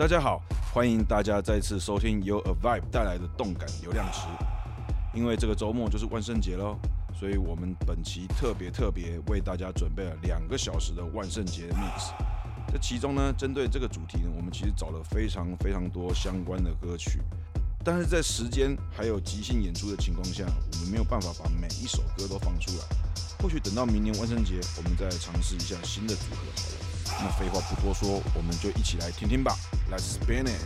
大家好，欢迎大家再次收听由 A Vibe 带来的动感流量池。因为这个周末就是万圣节喽，所以我们本期特别特别为大家准备了两个小时的万圣节 mix。这其中呢，针对这个主题呢，我们其实找了非常非常多相关的歌曲，但是在时间还有即兴演出的情况下，我们没有办法把每一首歌都放出来。或许等到明年万圣节，我们再尝试一下新的组合。那废话不多说，我们就一起来听听吧。Let's spin it.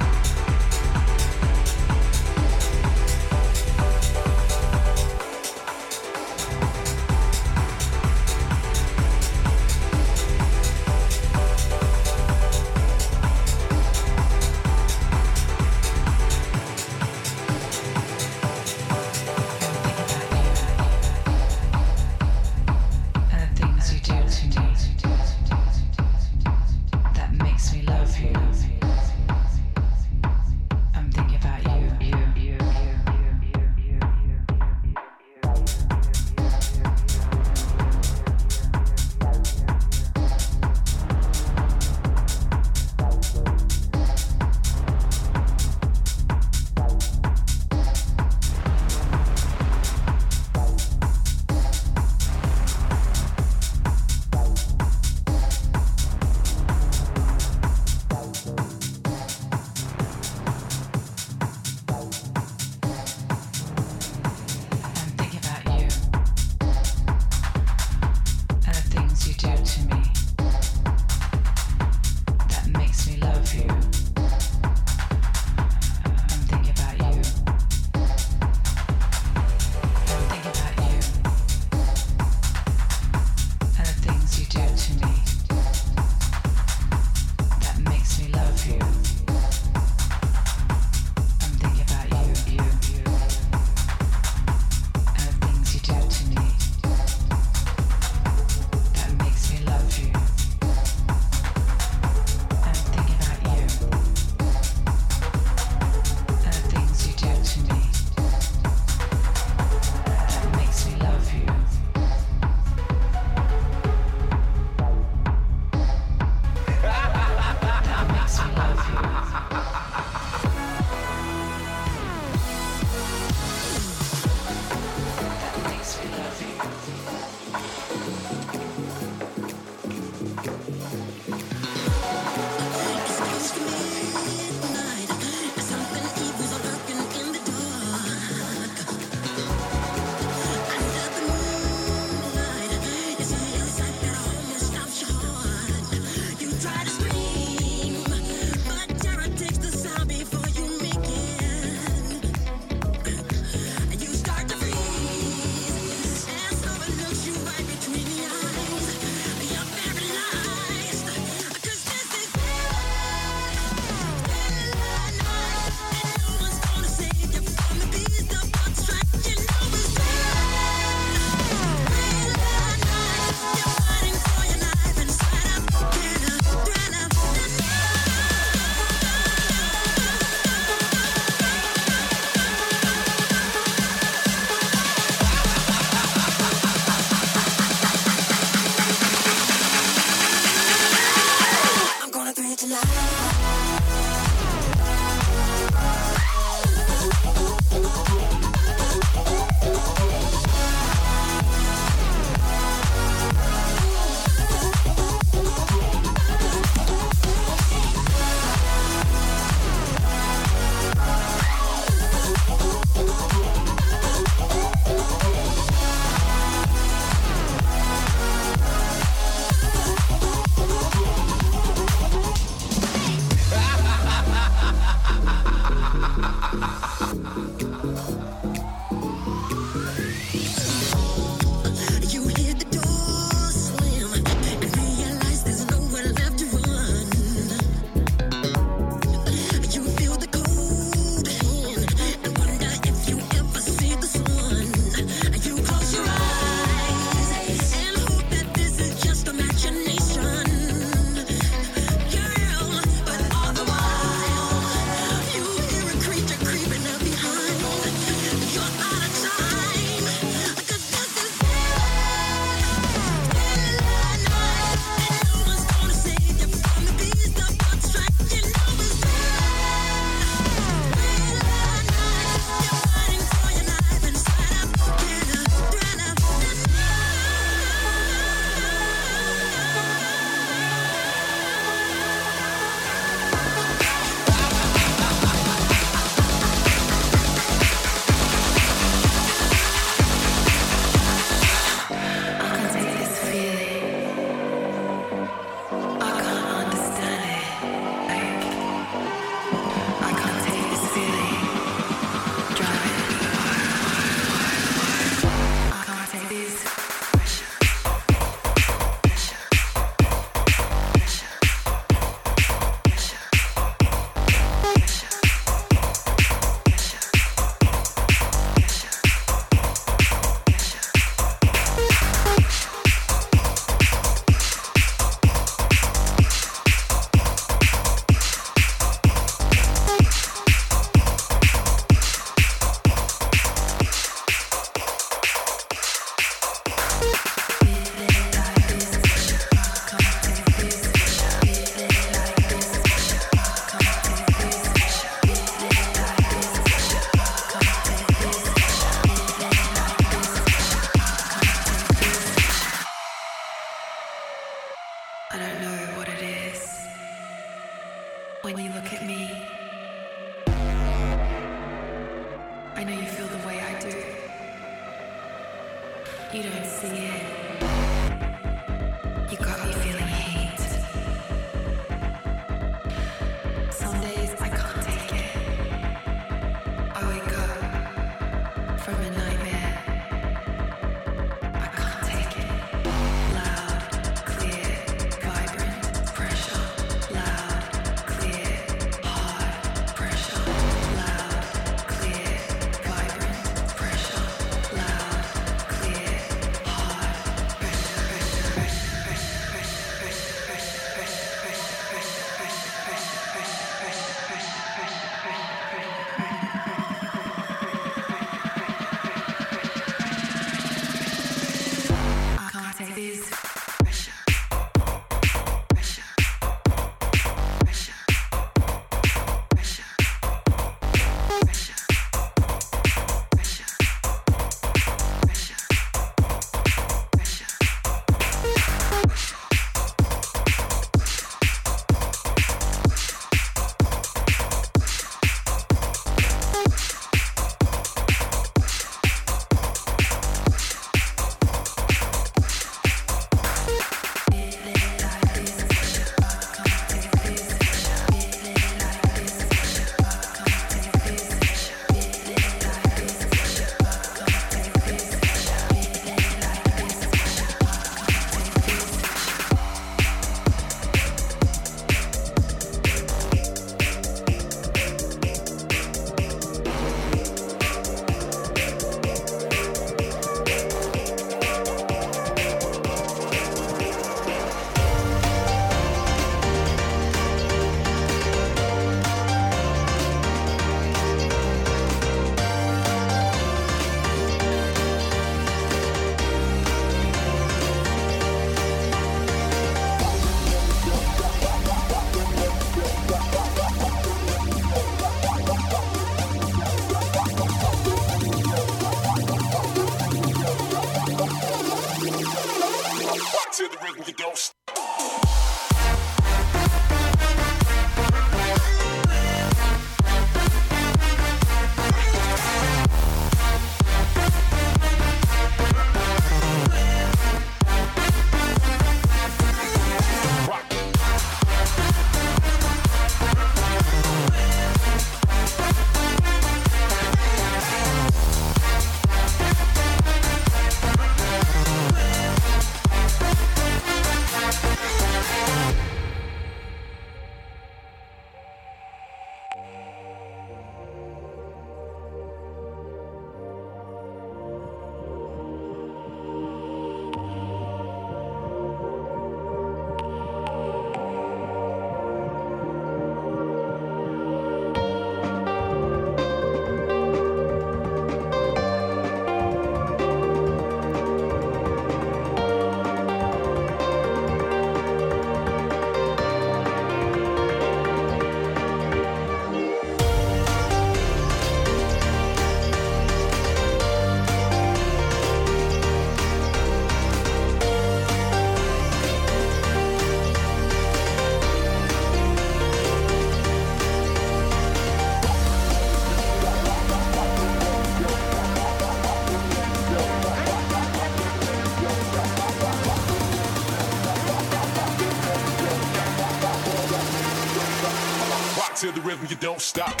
we don't stop.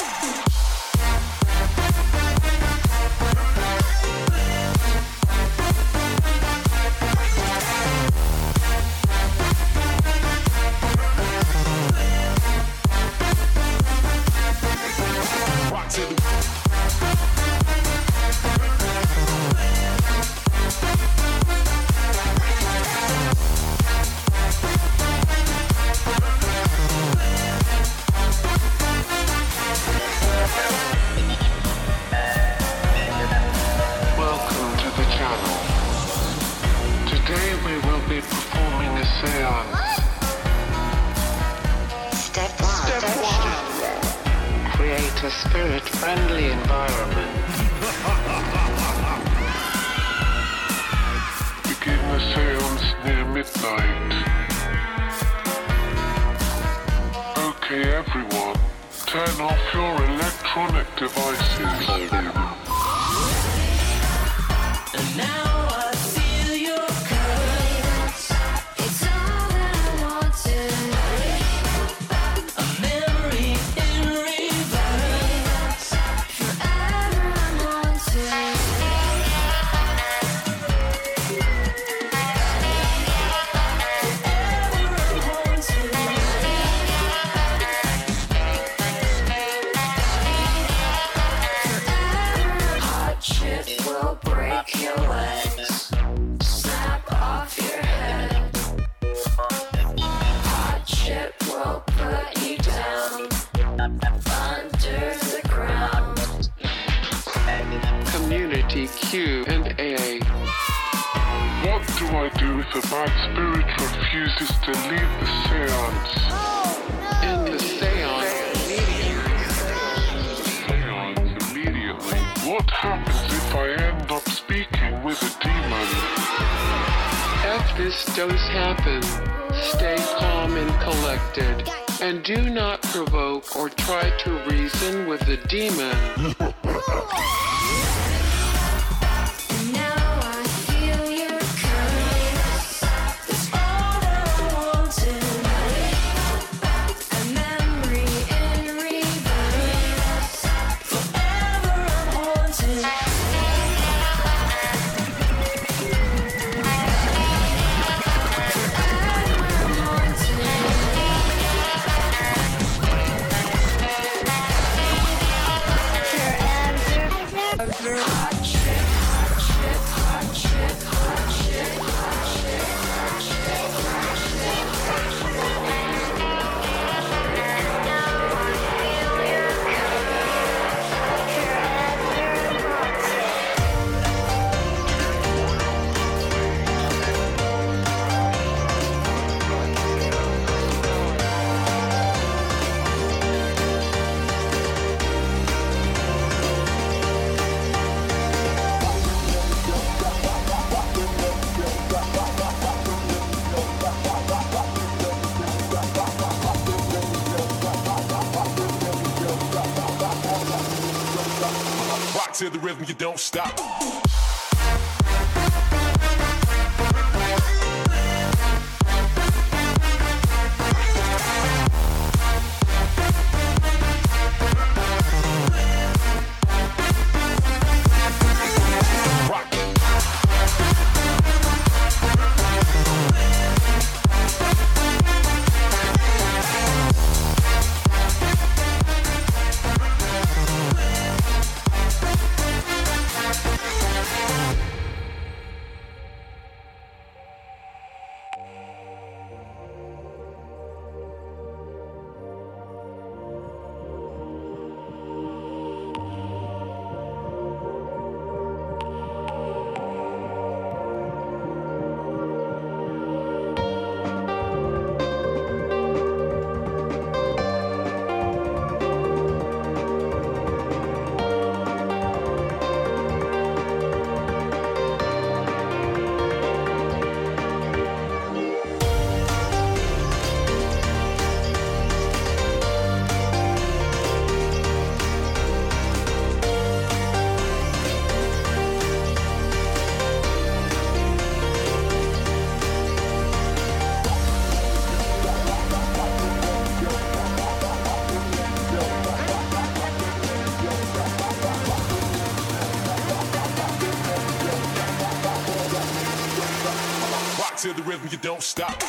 If this does happen, stay calm and collected, and do not provoke or try to reason with the demon. stop.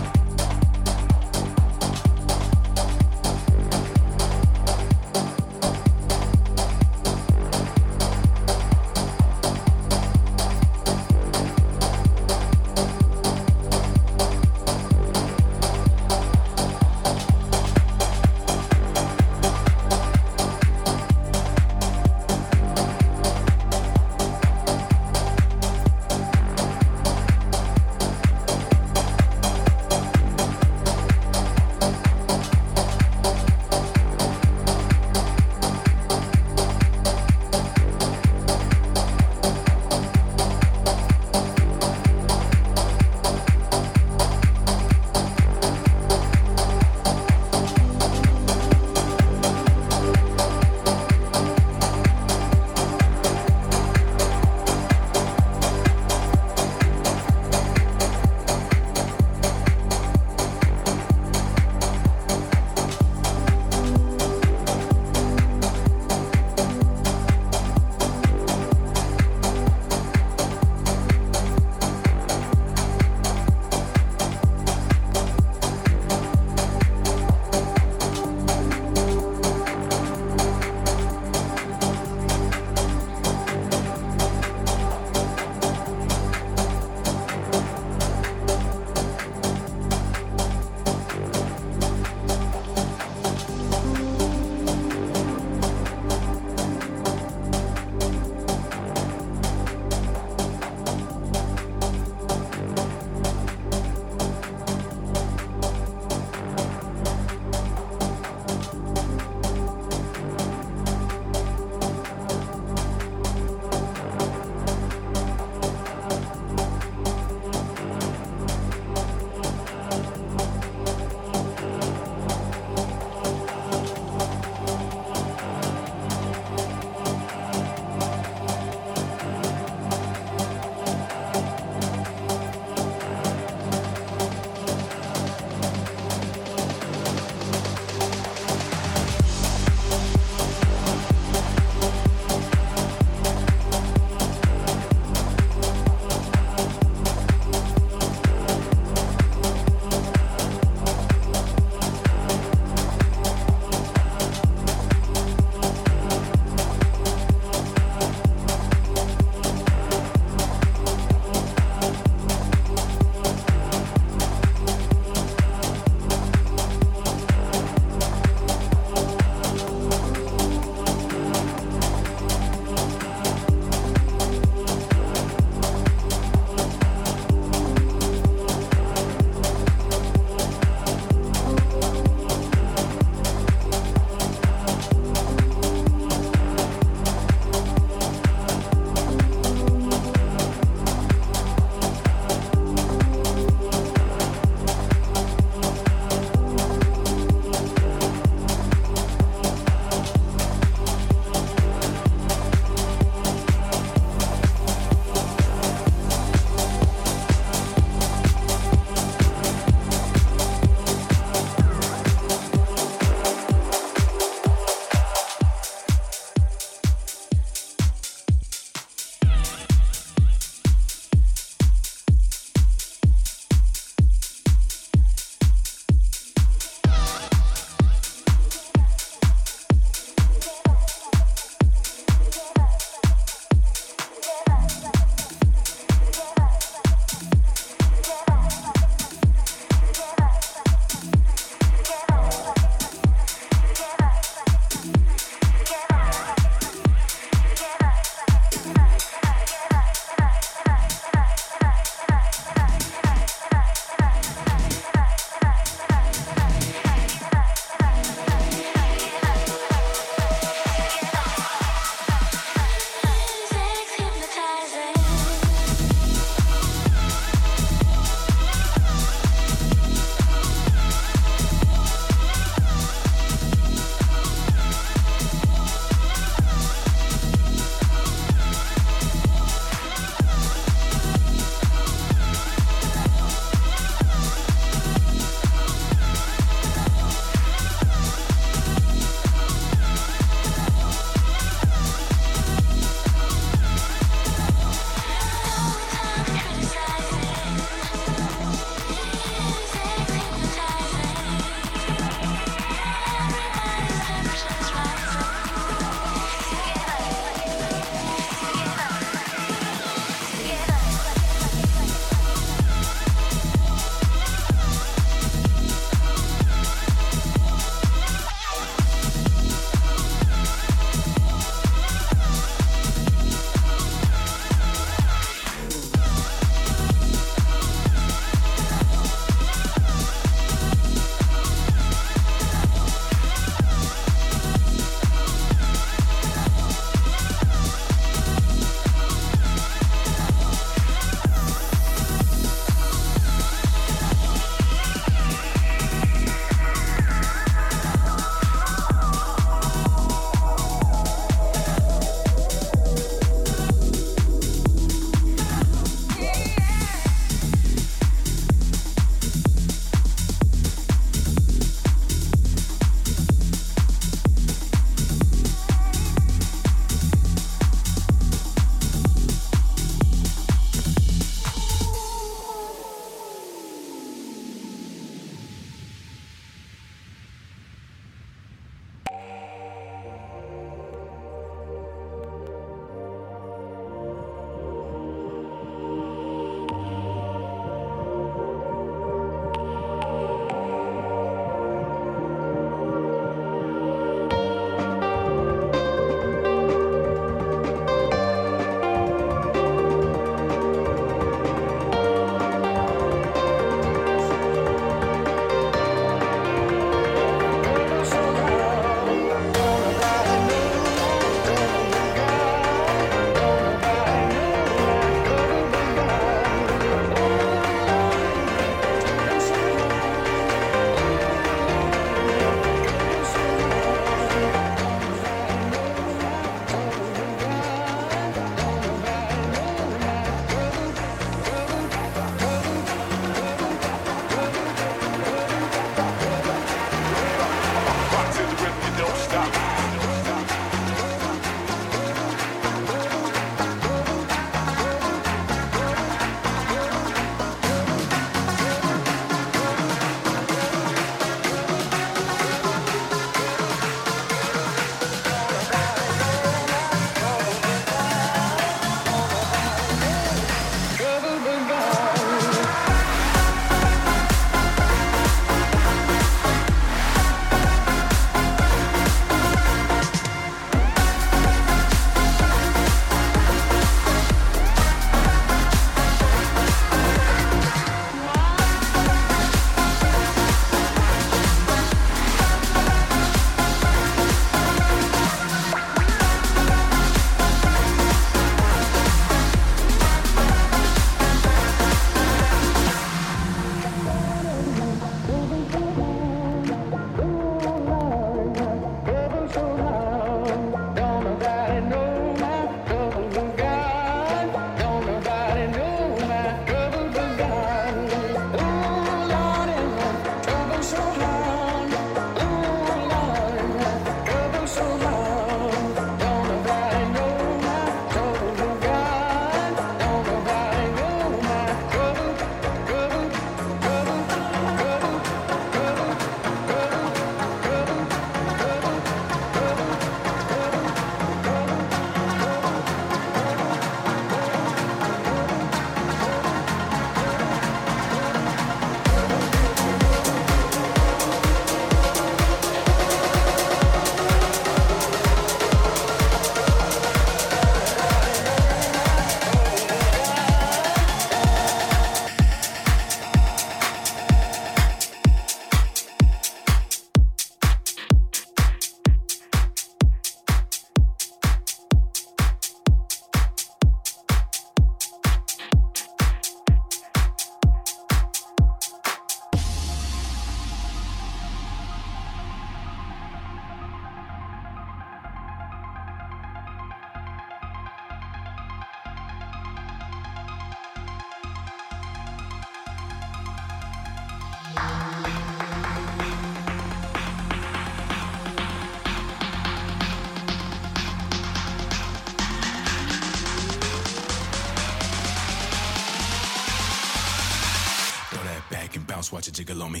watch a jiggle on me.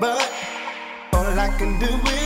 But all I can do is.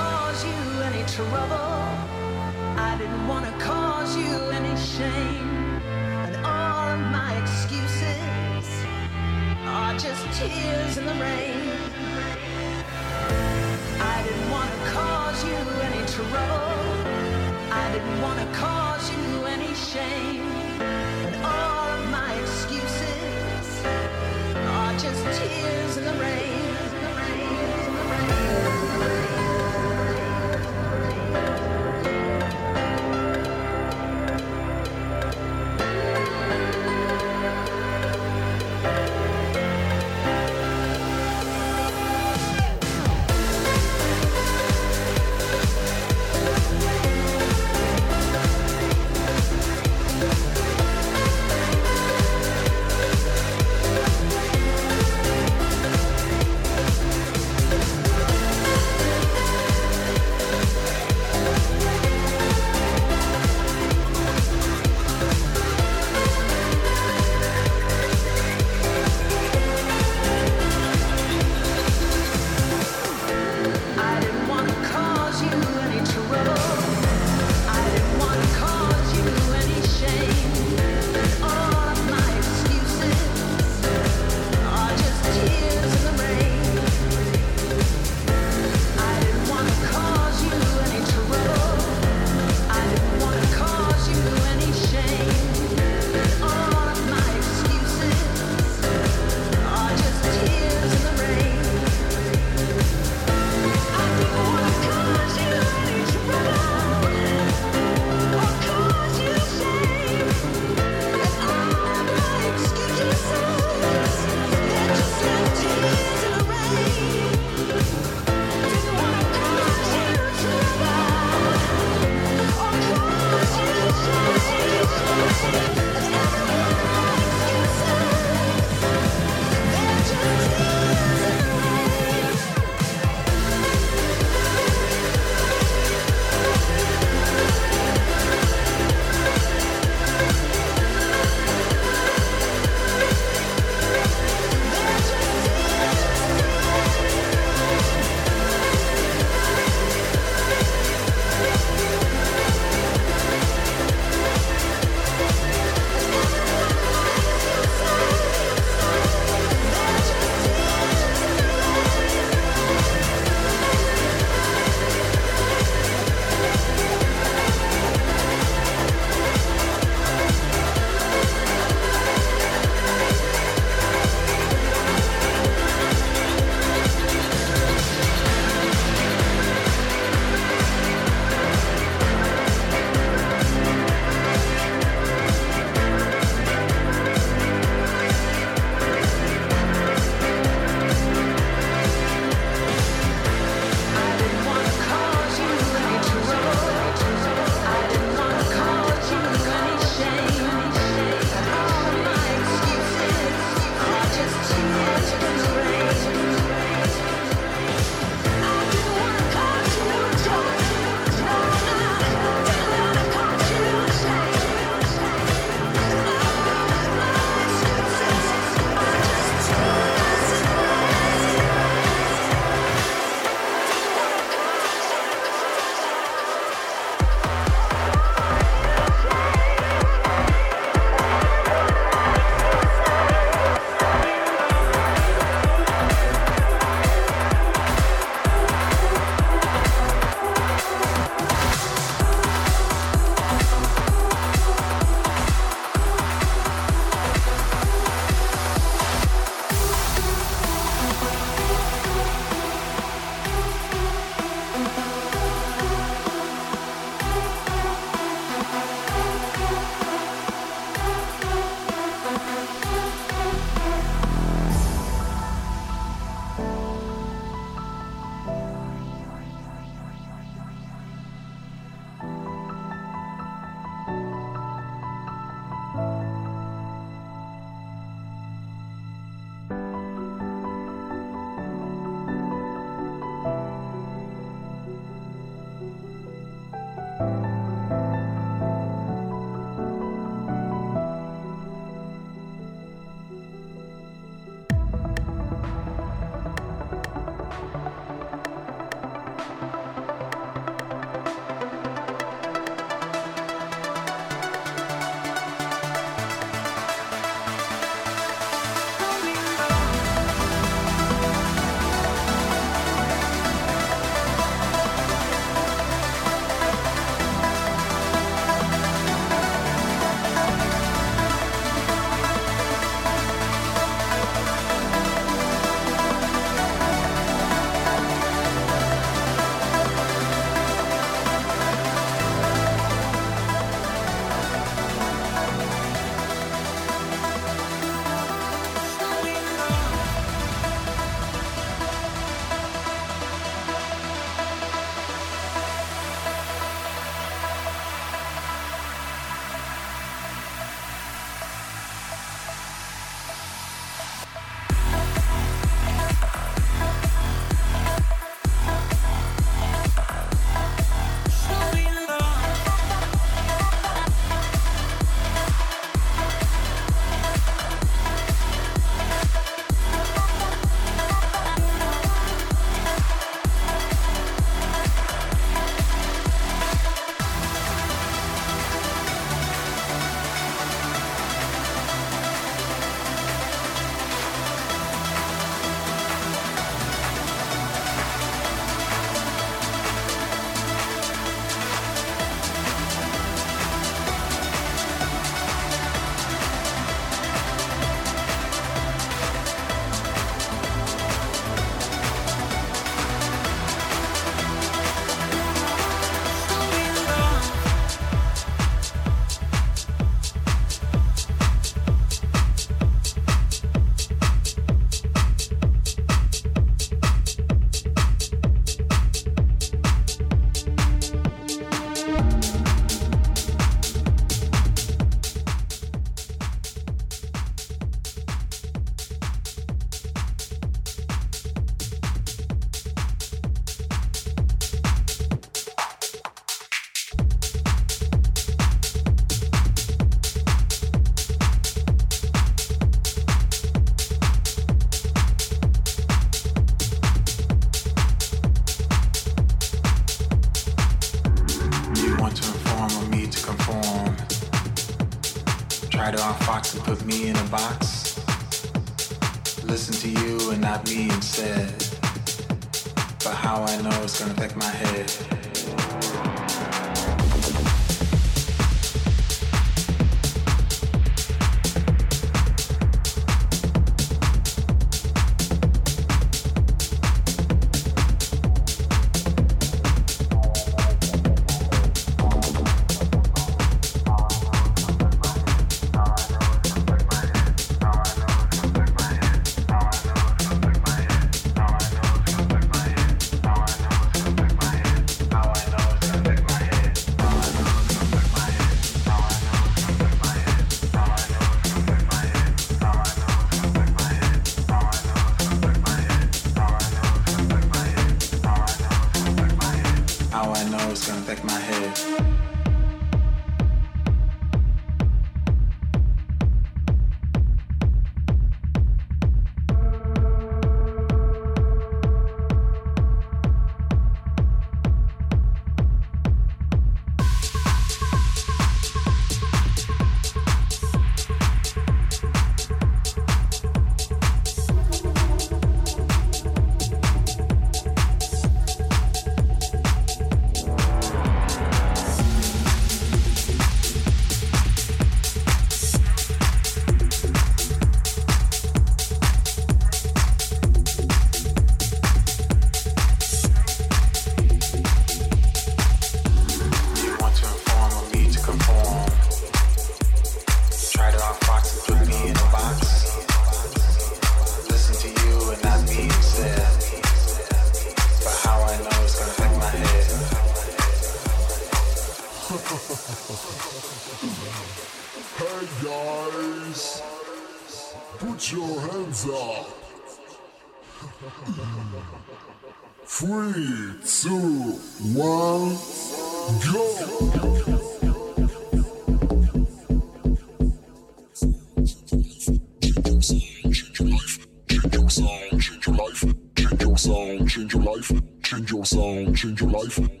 Dave.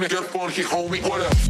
name is your funky homie. What up?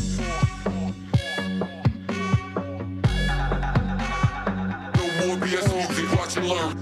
Yeah.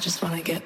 just want to get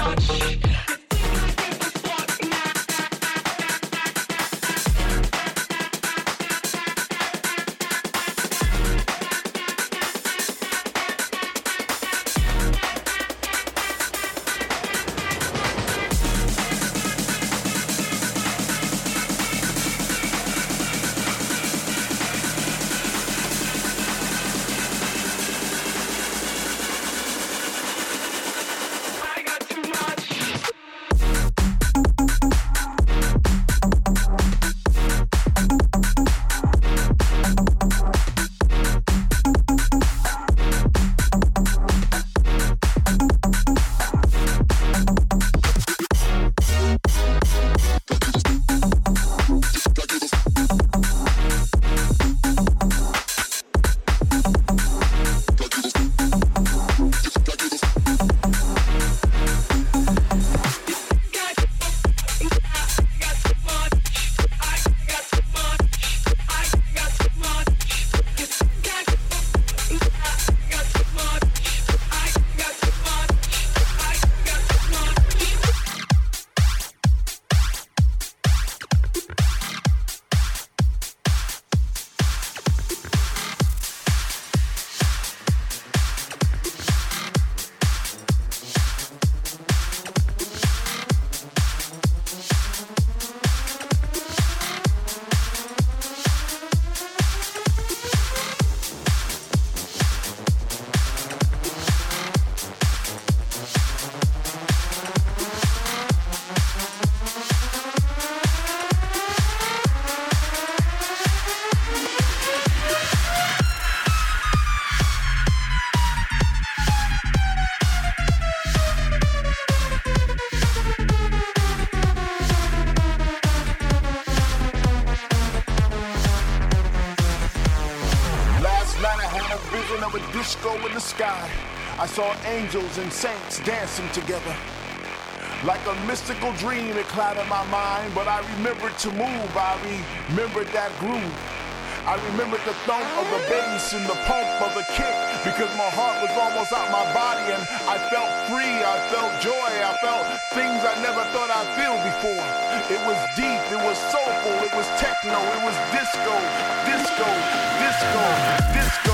much. saw angels and saints dancing together. Like a mystical dream, it clouded my mind, but I remembered to move. I remembered that groove. I remembered the thump of the bass and the pump of the kick because my heart was almost out my body and I felt free, I felt joy, I felt things I never thought I'd feel before. It was deep, it was soulful, it was techno, it was disco, disco, disco, disco.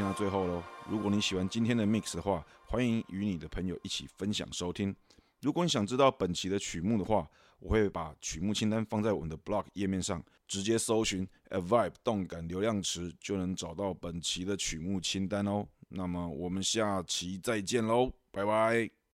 听到最后喽！如果你喜欢今天的 Mix 的话，欢迎与你的朋友一起分享收听。如果你想知道本期的曲目的话，我会把曲目清单放在我们的 Blog 页面上，直接搜寻 A Vibe 动感流量池就能找到本期的曲目清单哦。那么我们下期再见喽，拜拜！